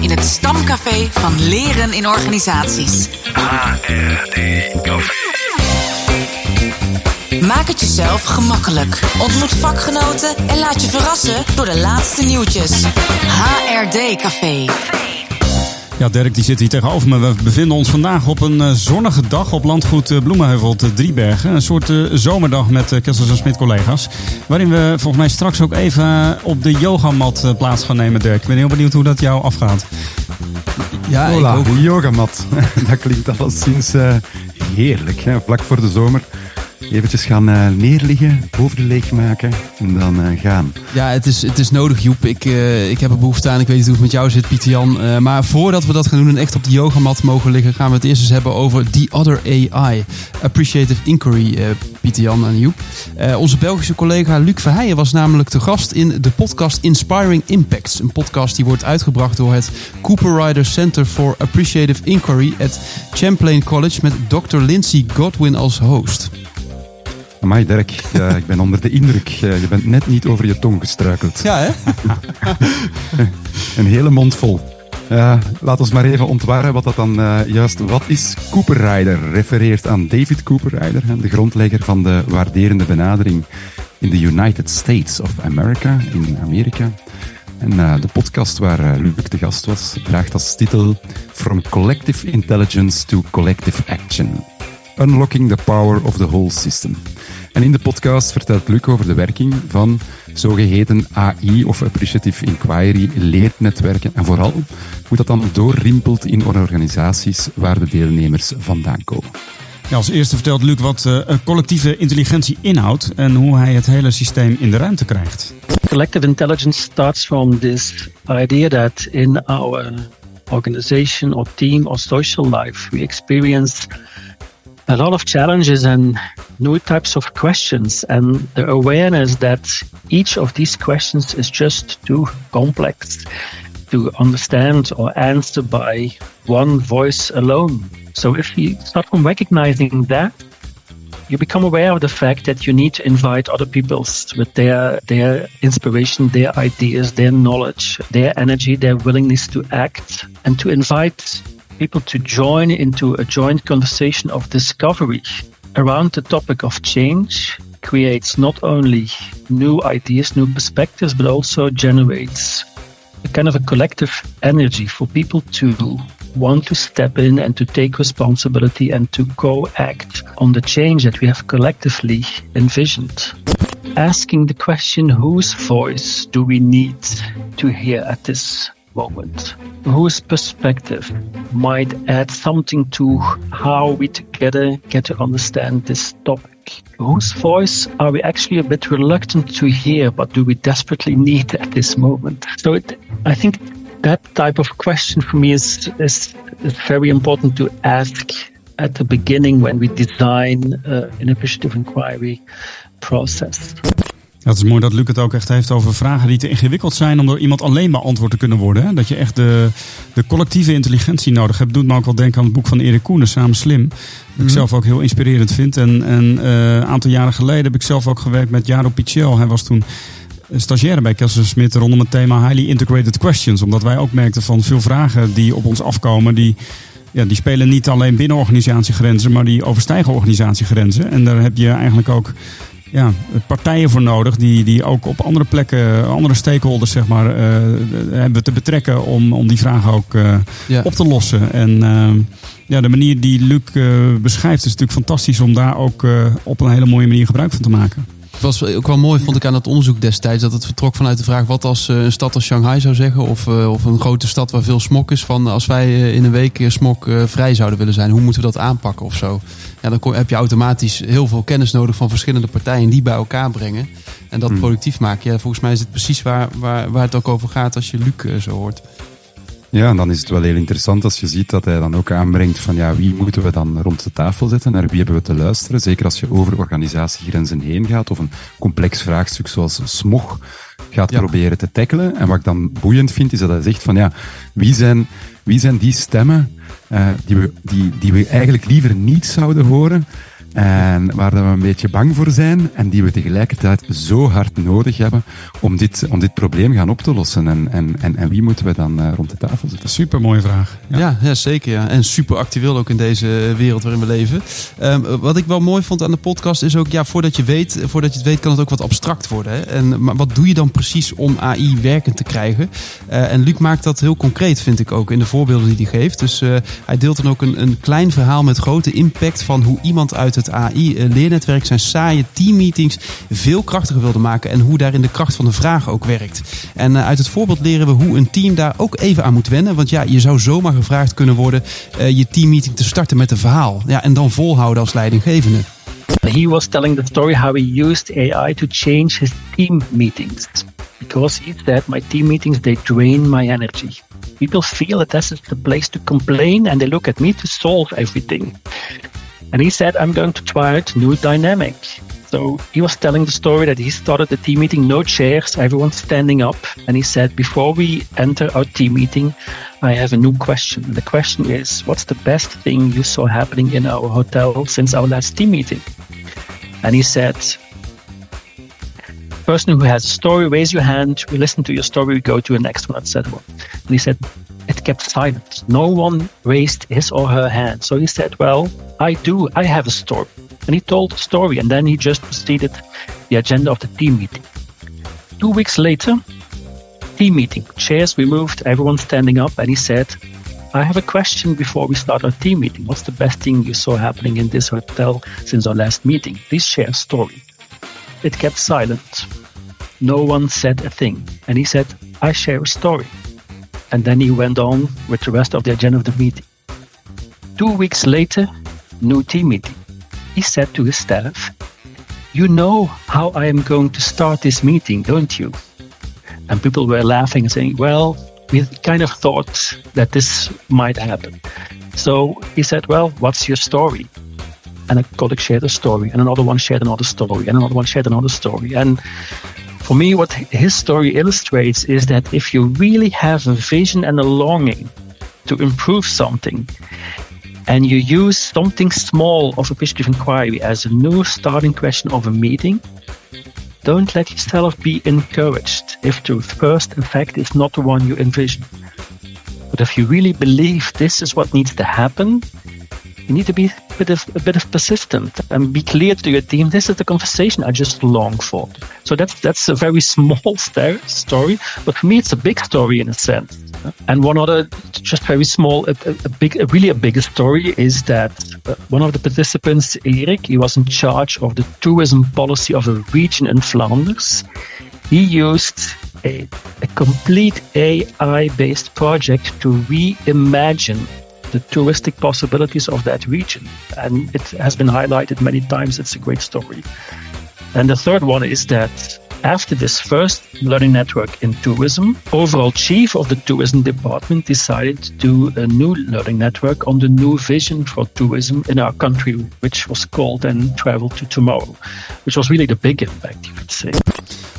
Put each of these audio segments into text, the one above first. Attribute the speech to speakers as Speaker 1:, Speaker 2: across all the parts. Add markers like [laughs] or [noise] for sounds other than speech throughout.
Speaker 1: In het stamcafé van Leren in Organisaties.
Speaker 2: HRD Café.
Speaker 1: Maak het jezelf gemakkelijk. Ontmoet vakgenoten en laat je verrassen door de laatste nieuwtjes. HRD Café.
Speaker 3: Ja, Dirk die zit hier tegenover me. We bevinden ons vandaag op een eh, zonnige dag op landgoed eh, Bloemenheuvel te Driebergen. Een soort eh, zomerdag met uh, Kessels en Smit collega's. Waarin we volgens mij straks ook even op de yogamat plaats gaan nemen, Dirk. Ik ben heel benieuwd hoe dat jou afgaat.
Speaker 4: Ja,
Speaker 5: Hola,
Speaker 4: ik ook.
Speaker 5: de yogamat. [laughs] dat klinkt alleszins eh heerlijk. Hè? Vlak voor de zomer. Eventjes gaan eh, neerliggen, hoofden leegmaken en dan eh, gaan.
Speaker 4: Ja, het is, het is nodig, Joep. Ik, eh, ik heb er behoefte aan. Ik weet niet hoe het met jou zit, Pieter Jan. Maar voordat we dat gaan doen en echt op de yogamat mogen liggen, gaan we het eerst eens hebben over The Other AI. Appreciative Inquiry, Pieter Jan en Joep. Onze Belgische collega Luc Verheijen was namelijk te gast in de podcast Inspiring Impacts. Een podcast die wordt uitgebracht door het Cooper Rider Center for Appreciative Inquiry at Champlain College met Dr. Lindsay Godwin als host.
Speaker 5: Amai, Dirk, ik ben onder de indruk. Je bent net niet over je tong gestruikeld.
Speaker 4: Ja, hè? [laughs]
Speaker 5: Een hele mond vol. Ja, laat ons maar even ontwaren wat dat dan eh, juist wat is. Cooper Rider refereert aan David Cooper Rider, de grondlegger van de waarderende benadering in de United States of America, in Amerika. En eh, de podcast waar uh, Luc de gast was, draagt als titel From Collective Intelligence to Collective Action. Unlocking the Power of the Whole System. En in de podcast vertelt Luc over de werking van zogeheten AI of Appreciative Inquiry leernetwerken en vooral hoe dat dan doorrimpelt in organisaties waar de deelnemers vandaan komen.
Speaker 3: Ja, als eerste vertelt Luc wat uh, collectieve intelligentie inhoudt en hoe hij het hele systeem in de ruimte krijgt.
Speaker 6: Collective intelligence starts from this idea that in our organization or team or social life we experience a lot of challenges and new types of questions and the awareness that each of these questions is just too complex to understand or answer by one voice alone. So if you start from recognizing that, you become aware of the fact that you need to invite other peoples with their their inspiration, their ideas, their knowledge, their energy, their willingness to act, and to invite people to join into a joint conversation of discovery around the topic of change creates not only new ideas, new perspectives, but also generates a kind of a collective energy for people to want to step in and to take responsibility and to co-act on the change that we have collectively envisioned. Asking the question, whose voice do we need to hear at this moment? Whose perspective might add something to how we together get to understand this topic? Whose voice are we actually a bit reluctant to hear, but do we desperately need at this moment? So it, I think that type of question for me is, is, very important to ask at the beginning when we design uh, an appreciative inquiry process.
Speaker 3: Het is mooi dat Luc het ook echt heeft over vragen die te ingewikkeld zijn om door iemand alleen beantwoord te kunnen worden. Hè? Dat je echt de, de collectieve intelligentie nodig hebt. Doet me ook wel denken aan het boek van Erik Koenen, Samen Slim. Dat ik
Speaker 4: Mhm.
Speaker 3: zelf ook heel inspirerend vind. En een uh, aantal jaren geleden heb ik zelf ook gewerkt met Jaro Pichel. Hij was toen stagiaire bij Kessel Smit rondom het thema Highly Integrated Questions. Omdat wij ook merkten van veel vragen die op ons afkomen, die, ja, die spelen niet alleen binnen organisatiegrenzen, maar die overstijgen organisatiegrenzen. En daar heb je eigenlijk ook ja, partijen voor nodig die, die ook op andere plekken, andere stakeholders zeg maar, uh, hebben te betrekken om, om die vragen ook uh, ja. op te lossen. En uh, ja, de manier die Luc beschrijft is natuurlijk fantastisch om daar ook op een hele mooie manier gebruik van te maken.
Speaker 4: Het was ook wel mooi, vond ik aan het onderzoek destijds, dat het vertrok vanuit de vraag wat als een stad als Shanghai zou zeggen, of, of een grote stad waar veel smok is, van als wij in een week smok vrij zouden willen zijn, hoe moeten we dat aanpakken of zo? Ja, dan heb je automatisch heel veel kennis nodig van verschillende partijen die bij elkaar brengen en dat hmm. productief maken. Ja, volgens mij is het precies waar, waar, waar het ook over gaat als je Luc zo hoort.
Speaker 5: Ja, en dan is het wel heel interessant als je ziet dat hij dan ook aanbrengt van ja, wie moeten we dan rond de tafel zetten, naar wie hebben we te luisteren. Zeker als je over organisatiegrenzen heen gaat of een complex vraagstuk zoals smog gaat ja. proberen te tackelen. En wat ik dan boeiend vind, is dat hij zegt van ja, wie zijn, wie zijn die stemmen uh, die, we, die, die we eigenlijk liever niet zouden horen, En waar we een beetje bang voor zijn en die we tegelijkertijd zo hard nodig hebben om dit, om dit probleem gaan op te lossen. En, en, en, en wie moeten we dan uh, rond de tafel zitten?
Speaker 3: Super mooie vraag.
Speaker 4: Ja. Ja, ja, zeker. Ja. En super actueel ook in deze wereld waarin we leven. Um, wat ik wel mooi vond aan de podcast is ook, ja, voordat je weet, voordat je het weet, kan het ook wat abstract worden. Hè? En maar wat doe je dan precies om AI werkend te krijgen? Uh, en Luc maakt dat heel concreet, vind ik ook, in de voorbeelden die hij geeft. Dus uh, hij deelt dan ook een, een klein verhaal met grote impact van hoe iemand uit het AI-leernetwerk zijn saaie teammeetings veel krachtiger wilde maken en hoe daarin de kracht van de vraag ook werkt. En uh, uit het voorbeeld leren we hoe een team daar ook even aan moet wennen. Want ja, je zou zomaar gevraagd kunnen worden uh, je teammeeting te starten met een verhaal. Ja, en dan volhouden als leidinggevende.
Speaker 6: He was telling the story how he used AI to change his team meetings. Because he said, my team meetings, they drain my energy. People feel that this is the place to complain and they look at me to solve everything. And he said, I'm going to try out new dynamic. So he was telling the story that he started the team meeting, no chairs, everyone standing up. And he said, before we enter our team meeting, I have a new question. And the question is, what's the best thing you saw happening in our hotel since our last team meeting? And he said, person who has a story, raise your hand. We listen to your story. We go to the next one, etc. And he said, it kept silent. No one raised his or her hand. So he said, well, I do. I have a story. And he told the story, and then he just proceeded the agenda of the team meeting. Two weeks later, team meeting, chairs removed, everyone standing up, and he said, I have a question before we start our team meeting. What's the best thing you saw happening in this hotel since our last meeting? Please share a story. It kept silent. No one said a thing. And he said, I share a story. And then he went on with the rest of the agenda of the meeting. Two weeks later, new team meeting. He said to his staff, You know how I am going to start this meeting, don't you? And people were laughing and saying, Well, we kind of thought that this might happen. So he said, Well, what's your story? And a colleague shared a story, and another one shared another story, and another one shared another story. And for me, what his story illustrates is that if you really have a vision and a longing to improve something, and you use something small of a pitch of inquiry as a new starting question of a meeting, don't let yourself be encouraged if the first effect is not the one you envision. But if you really believe this is what needs to happen, you need to be a bit of a bit of persistent and be clear to your team. This is the conversation I just long for. So that's that's a very [laughs] small story, but for me it's a big story in a sense. And one other, just very small, a, a big, a really a big story is that uh, one of the participants, Erik, he was in charge of the tourism policy of a region in Flanders. He used a, a complete AI-based project to reimagine the touristic possibilities of that region. And it has been highlighted many times. It's a great story. And the third one is that after this first learning network in tourism, overall chief of the tourism department decided to do a new learning network on the new vision for tourism in our country, which was called then Travel to Tomorrow, which was really the big impact, you could say.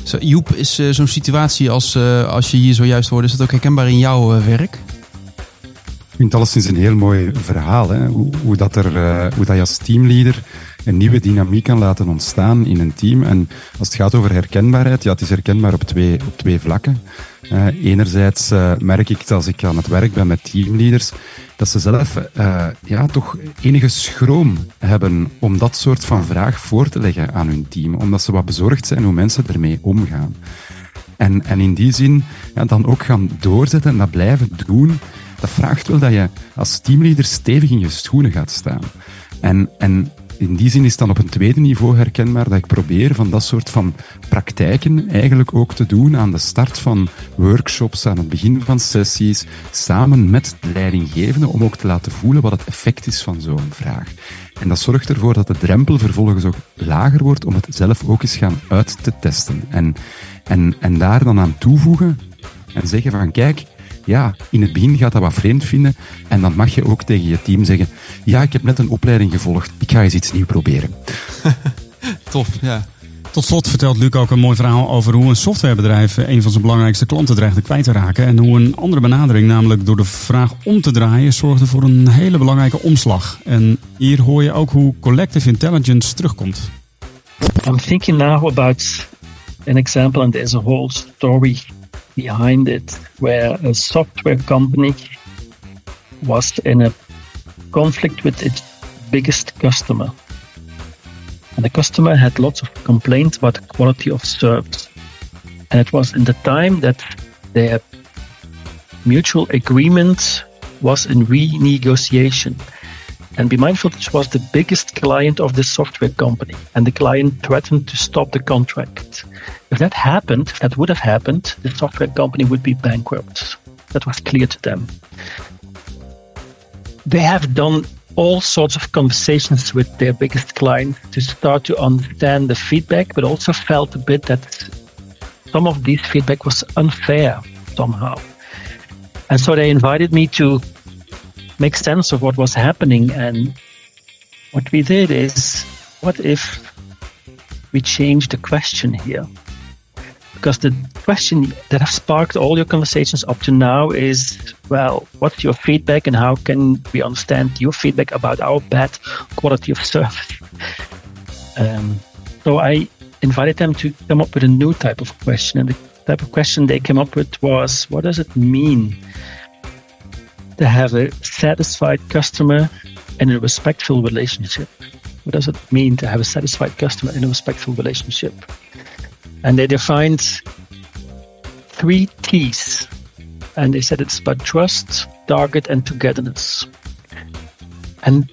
Speaker 4: So, Joep, is uh, zo'n situatie als, uh, als je hier zojuist hoorde, is dat ook herkenbaar in jouw uh, werk?
Speaker 5: Vind alleszins een heel mooi verhaal. Hè? Hoe, hoe, dat er, hoe dat je als teamleader een nieuwe dynamiek kan laten ontstaan in een team. En als het gaat over herkenbaarheid, ja, het is herkenbaar op twee, op twee vlakken. Uh, enerzijds uh, merk ik als ik aan het werk ben met teamleaders, dat ze zelf ja, toch enige schroom hebben om dat soort van vraag voor te leggen aan hun team. Omdat ze wat bezorgd zijn hoe mensen ermee omgaan. En, en in die zin dan ook gaan doorzetten en dat blijven doen, dat vraagt wel dat je als teamleader stevig in je schoenen gaat staan. En, en in die zin is dan op een tweede niveau herkenbaar dat ik probeer van dat soort van praktijken eigenlijk ook te doen aan de start van workshops, aan het begin van sessies, samen met de leidinggevende, om ook te laten voelen wat het effect is van zo'n vraag. En dat zorgt ervoor dat de drempel vervolgens ook lager wordt om het zelf ook eens gaan uit te testen. En, en, en daar dan aan toevoegen en zeggen van kijk, ja, in het begin gaat dat wat vreemd vinden. En dan mag je ook tegen je team zeggen: Ja, ik heb net een opleiding gevolgd. Ik ga eens iets nieuws proberen. [laughs]
Speaker 4: Tof, ja.
Speaker 3: Tot slot vertelt Luc ook een mooi verhaal over hoe een softwarebedrijf een van zijn belangrijkste klanten dreigde kwijt te raken. En hoe een andere benadering, namelijk door de vraag om te draaien, zorgde voor een hele belangrijke omslag. En hier hoor je ook hoe collective intelligence terugkomt.
Speaker 6: I'm thinking now about an example, and there's a whole story behind it where a software company was in a conflict with its biggest customer. And the customer had lots of complaints about the quality of service. And it was in the time that their mutual agreement was in renegotiation. And be mindful, this was the biggest client of the software company, and the client threatened to stop the contract. If that happened, if that would have happened, the software company would be bankrupt. That was clear to them. They have done all sorts of conversations with their biggest client to start to understand the feedback, but also felt a bit that some of this feedback was unfair somehow. And so they invited me to make sense of what was happening. And what we did is, what if we change the question here? Because the question that has sparked all your conversations up to now is, well, what's your feedback and how can we understand your feedback about our bad quality of service? [laughs] Um, so I invited them to come up with a new type of question. And the type of question they came up with was, what does it mean to have a satisfied customer and a respectful relationship? What does it mean to have a satisfied customer in a respectful relationship? And they defined three T's. And they said it's about trust, target, and togetherness. And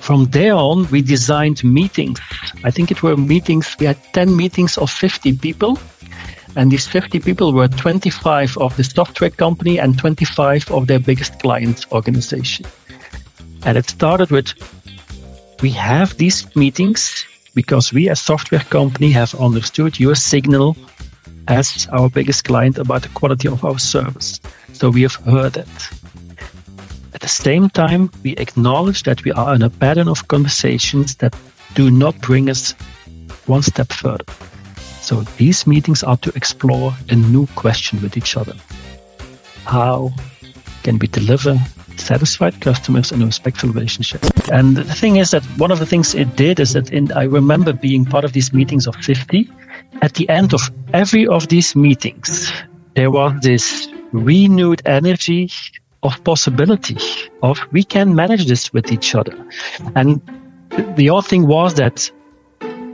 Speaker 6: from there on, we designed meetings. I think it were meetings, we had 10 meetings of 50 people. And these 50 people were 25 of the software company and 25 of their biggest client organization. And it started with we have these meetings because we as software company have understood your signal as our biggest client about the quality of our service. So we have heard it. At the same time, we acknowledge that we are in a pattern of conversations that do not bring us one step further. So these meetings are to explore a new question with each other. How can we deliver satisfied customers in a respectful relationship? And the thing is that one of the things it did is that in, I remember being part of these meetings of 50. At the end of every of these meetings, there was this renewed energy of possibility of we can manage this with each other. And the other thing was that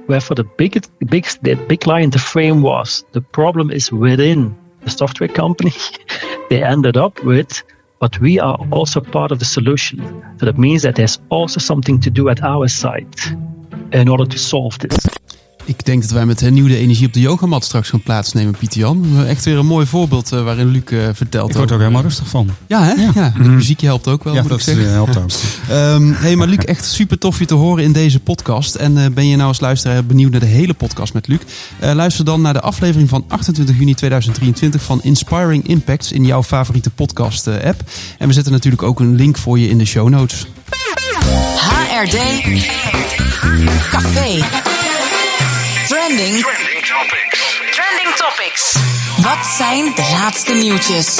Speaker 6: where for the biggest, big, the big client, the frame was the problem is within the software company. [laughs] they ended up with, but we are also part of the solution. So that means that there's also something to do at our side in order to solve this.
Speaker 4: Ik denk dat wij met hernieuwde energie op de yogamat straks gaan plaatsnemen, Pieter Jan. Echt weer een mooi voorbeeld uh, waarin Luc uh, vertelt.
Speaker 3: Ik word er ook helemaal rustig van.
Speaker 4: Ja, hè? Ja. ja. De muziekje helpt ook wel,
Speaker 3: ja,
Speaker 4: moet
Speaker 3: dat
Speaker 4: ik zeggen.
Speaker 3: Uh, helpt ook.
Speaker 4: um, [laughs] hey, maar Luc, echt super tof je te horen in deze podcast. En uh, ben je nou als luisteraar benieuwd naar de hele podcast met Luc? Uh, luister dan naar de aflevering van 28 juni 2023 van Inspiring Impacts in jouw favoriete podcast app. En we zetten natuurlijk ook een link voor je in de show notes.
Speaker 1: HRD Café Trending.
Speaker 2: Trending topics.
Speaker 1: Trending topics. Wat zijn de laatste nieuwtjes?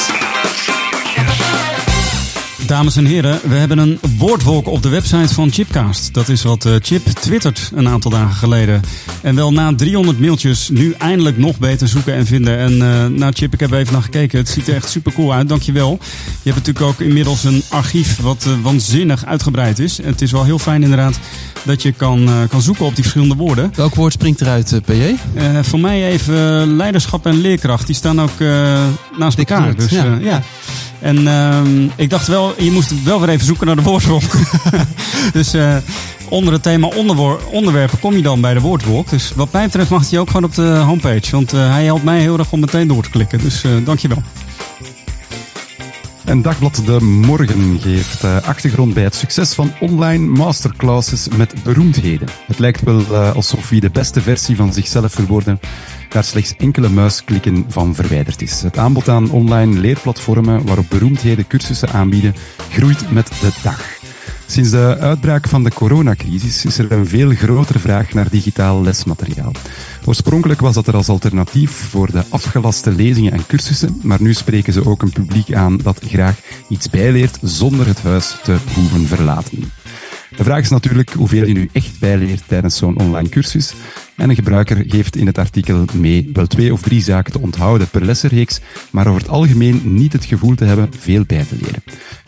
Speaker 3: Dames en heren, we hebben een woordwolk op de website van Chipcast. Dat is wat uh, Chip twittert een aantal dagen geleden. En wel na 300 mailtjes nu eindelijk nog beter zoeken en vinden. En uh, nou Chip, ik heb even naar gekeken. Het ziet er echt super cool uit, dankjewel. Je hebt natuurlijk ook inmiddels een archief wat uh, waanzinnig uitgebreid is. En het is wel heel fijn inderdaad dat je kan, kan zoeken op die verschillende woorden.
Speaker 4: Welk woord springt eruit, PJ?
Speaker 3: voor mij even leiderschap en leerkracht. Die staan ook naast elkaar. Dus, ja. ja. En uh, ik dacht wel, je moest wel weer even zoeken naar de woordwolk. [laughs] dus onder het thema onderwerpen kom je dan bij de woordwolk. Dus wat mij betreft mag hij ook gewoon op de homepage. Want hij helpt mij heel erg om meteen door te klikken. Dus dankjewel.
Speaker 5: En Dagblad De Morgen geeft uh, achtergrond bij het succes van online masterclasses met beroemdheden. Het lijkt wel uh, alsof wie de beste versie van zichzelf verwoorden daar slechts enkele muisklikken van verwijderd is. Het aanbod aan online leerplatformen waarop beroemdheden cursussen aanbieden groeit met de dag. Sinds de uitbraak van de coronacrisis is er een veel grotere vraag naar digitaal lesmateriaal. Oorspronkelijk was dat er als alternatief voor de afgelaste lezingen en cursussen, maar nu spreken ze ook een publiek aan dat graag iets bijleert zonder het huis te hoeven verlaten. De vraag is natuurlijk hoeveel je nu echt bijleert tijdens zo'n online cursus. En een gebruiker geeft in het artikel mee wel twee of drie zaken te onthouden per lessenreeks, maar over het algemeen niet het gevoel te hebben veel bij te leren.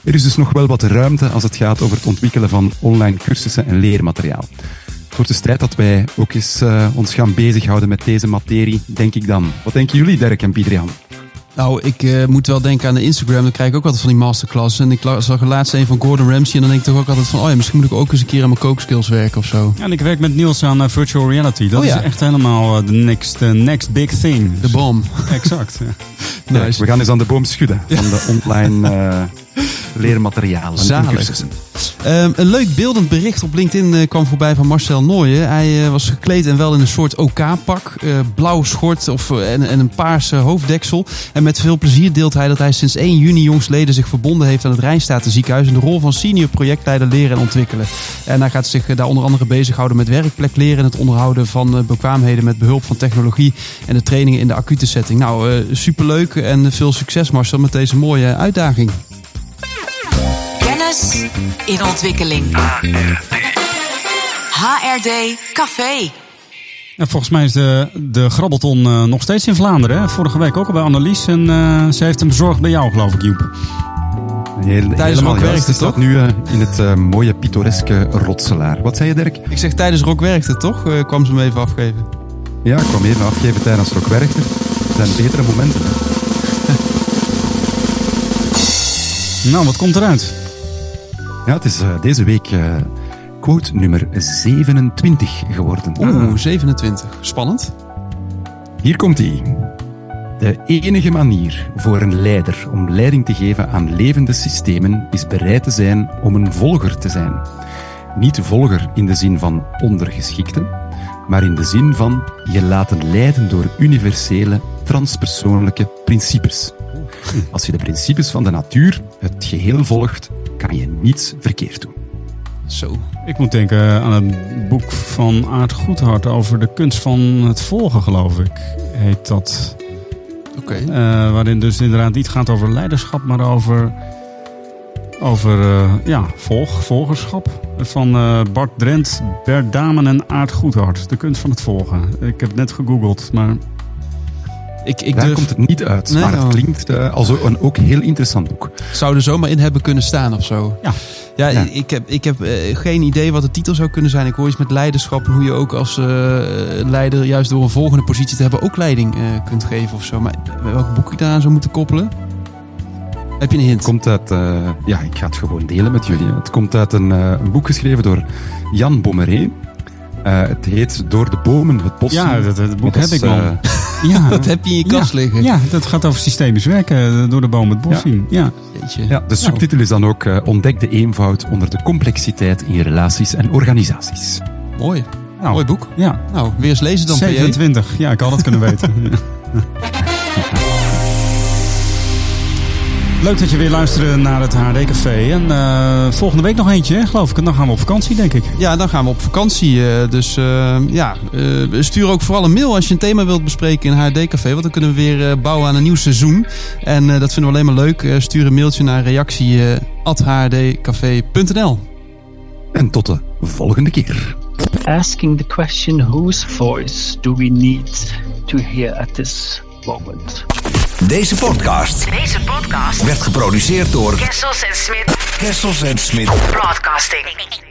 Speaker 5: Er is dus nog wel wat ruimte als het gaat over het ontwikkelen van online cursussen en leermateriaal. Het wordt dus tijd dat wij ook eens uh, ons gaan bezighouden met deze materie, denk ik dan. Wat denken jullie, Dirk en Pietrian?
Speaker 4: Nou, ik uh, moet wel denken aan de Instagram. Dan krijg ik ook altijd van die masterclasses. En ik zag er laatst een van Gordon Ramsay. En dan denk ik toch ook altijd van... Oh ja, misschien moet ik ook eens een keer aan mijn kookskills werken of zo.
Speaker 3: Ja, en ik werk met Niels aan uh, virtual reality. Dat
Speaker 4: Oh, ja.
Speaker 3: is echt helemaal de next, the next big thing.
Speaker 4: De bom.
Speaker 3: Exact. Ja. [laughs]
Speaker 5: Nice. We gaan eens aan de boom schudden van de online uh, [laughs] leermaterialen en
Speaker 4: Zalig. Um, een leuk beeldend bericht op LinkedIn uh, kwam voorbij van Marcel Nooyen. Hij uh, was gekleed en wel in een soort OK-pak. Uh, blauw schort of, en, en, een paarse hoofddeksel. En met veel plezier deelt hij dat hij sinds 1 juni jongsleden zich verbonden heeft aan het Rijnstatenziekenhuis. In de rol van senior projectleider leren en ontwikkelen. En hij gaat zich daar onder andere bezighouden met werkplek leren. En het onderhouden van bekwaamheden met behulp van technologie. En de trainingen in de acute setting. Nou, superleuk en veel succes Marcel met deze mooie uitdaging.
Speaker 1: In ontwikkeling. HRD Café.
Speaker 3: Volgens mij is de, de Grabbelton uh, nog steeds in Vlaanderen. Hè? Vorige week ook al bij Annelies. En uh, ze heeft hem bezorgd bij jou, geloof ik, Joep.
Speaker 5: Heel, helemaal juist. Het staat nu uh, in het uh, mooie pittoreske Rotselaar. Wat zei je, Dirk?
Speaker 4: Ik zeg tijdens Rock werkte, toch? Uh, kwam ze hem even afgeven.
Speaker 5: Ja, ik kwam even afgeven tijdens Rock werkte. Er zijn betere momenten.
Speaker 3: nou, wat komt eruit?
Speaker 5: Ja, het is uh, deze week uh, quote nummer 27 geworden.
Speaker 4: Oeh, 27. Spannend.
Speaker 5: Hier komt ie. De enige manier voor een leider om leiding te geven aan levende systemen is bereid te zijn om een volger te zijn. Niet volger in de zin van ondergeschikte, maar in de zin van je laten leiden door universele, transpersoonlijke principes. Als je de principes van de natuur, het geheel volgt, kan je niets verkeerd doen.
Speaker 4: Zo.
Speaker 3: Ik moet denken aan het boek van Aart Goedhart over de kunst van het volgen, geloof ik. Heet dat.
Speaker 4: Oké.
Speaker 3: Okay. Uh, waarin dus inderdaad niet gaat over leiderschap, maar over. Over uh, ja, volg, volgerschap. Van uh, Bart Drent, Bert Damen en Aart Goedhart. De kunst van het volgen. Ik heb het net gegoogeld, maar
Speaker 4: ik, ik
Speaker 5: Daar
Speaker 4: durf...
Speaker 5: komt het niet uit,
Speaker 4: Nee,
Speaker 5: maar het klinkt uh, als een ook heel interessant boek.
Speaker 4: zou er zomaar in hebben kunnen staan of zo.
Speaker 3: Ja.
Speaker 4: Ja,
Speaker 5: Ja.
Speaker 4: ik heb, ik heb eh, geen idee wat de titel zou kunnen zijn. Ik hoor iets met leiderschap en hoe je ook als eh, leider juist door een volgende positie te hebben ook leiding eh, kunt geven of zo. Maar welk boek ik daaraan zou moeten koppelen? Heb je een hint?
Speaker 5: Het komt uit, uh, ja, ik ga het gewoon delen met jullie. Het komt uit een, uh, een boek geschreven door Jan Bommeré. Uh, het heet Door de bomen het bos.
Speaker 3: Ja, dat, dat boek
Speaker 5: Dat
Speaker 3: heb
Speaker 5: is,
Speaker 3: ik man.
Speaker 5: Eh,
Speaker 3: ja, [laughs]
Speaker 4: Dat heb je in je kast
Speaker 3: ja,
Speaker 4: liggen.
Speaker 3: Ja, dat gaat over systemisch werken eh, door de boom het bos
Speaker 5: Ja.
Speaker 3: zien. Ja.
Speaker 5: Ja, de subtitel is dan ook uh, Ontdek de eenvoud onder de complexiteit in relaties en organisaties.
Speaker 4: Mooi.
Speaker 3: Nou,
Speaker 4: Mooi boek.
Speaker 3: Ja,
Speaker 4: Nou, weer eens lezen dan, PJ.
Speaker 3: 27. Ja, ik had het kunnen weten. [laughs] [laughs] Leuk dat je weer luistert naar het HD Café. En eh, volgende week nog eentje, hè, geloof ik. En dan gaan we op vakantie, denk ik.
Speaker 4: Ja, dan gaan we op vakantie. eh, dus eh, ja, eh, stuur ook vooral een mail als je een thema wilt bespreken in HD Café. Want dan kunnen we weer eh, bouwen aan een nieuw seizoen. En eh, dat vinden we alleen maar leuk. Eh, stuur een mailtje naar reactie eh, at hdcafé.nl.
Speaker 5: En tot de volgende keer.
Speaker 6: Asking the question whose voice do we need to hear at this moment?
Speaker 7: Deze podcast
Speaker 1: Deze podcast
Speaker 7: werd geproduceerd door
Speaker 1: Kessels en Smit
Speaker 7: Kessels en Smit.
Speaker 1: Broadcasting.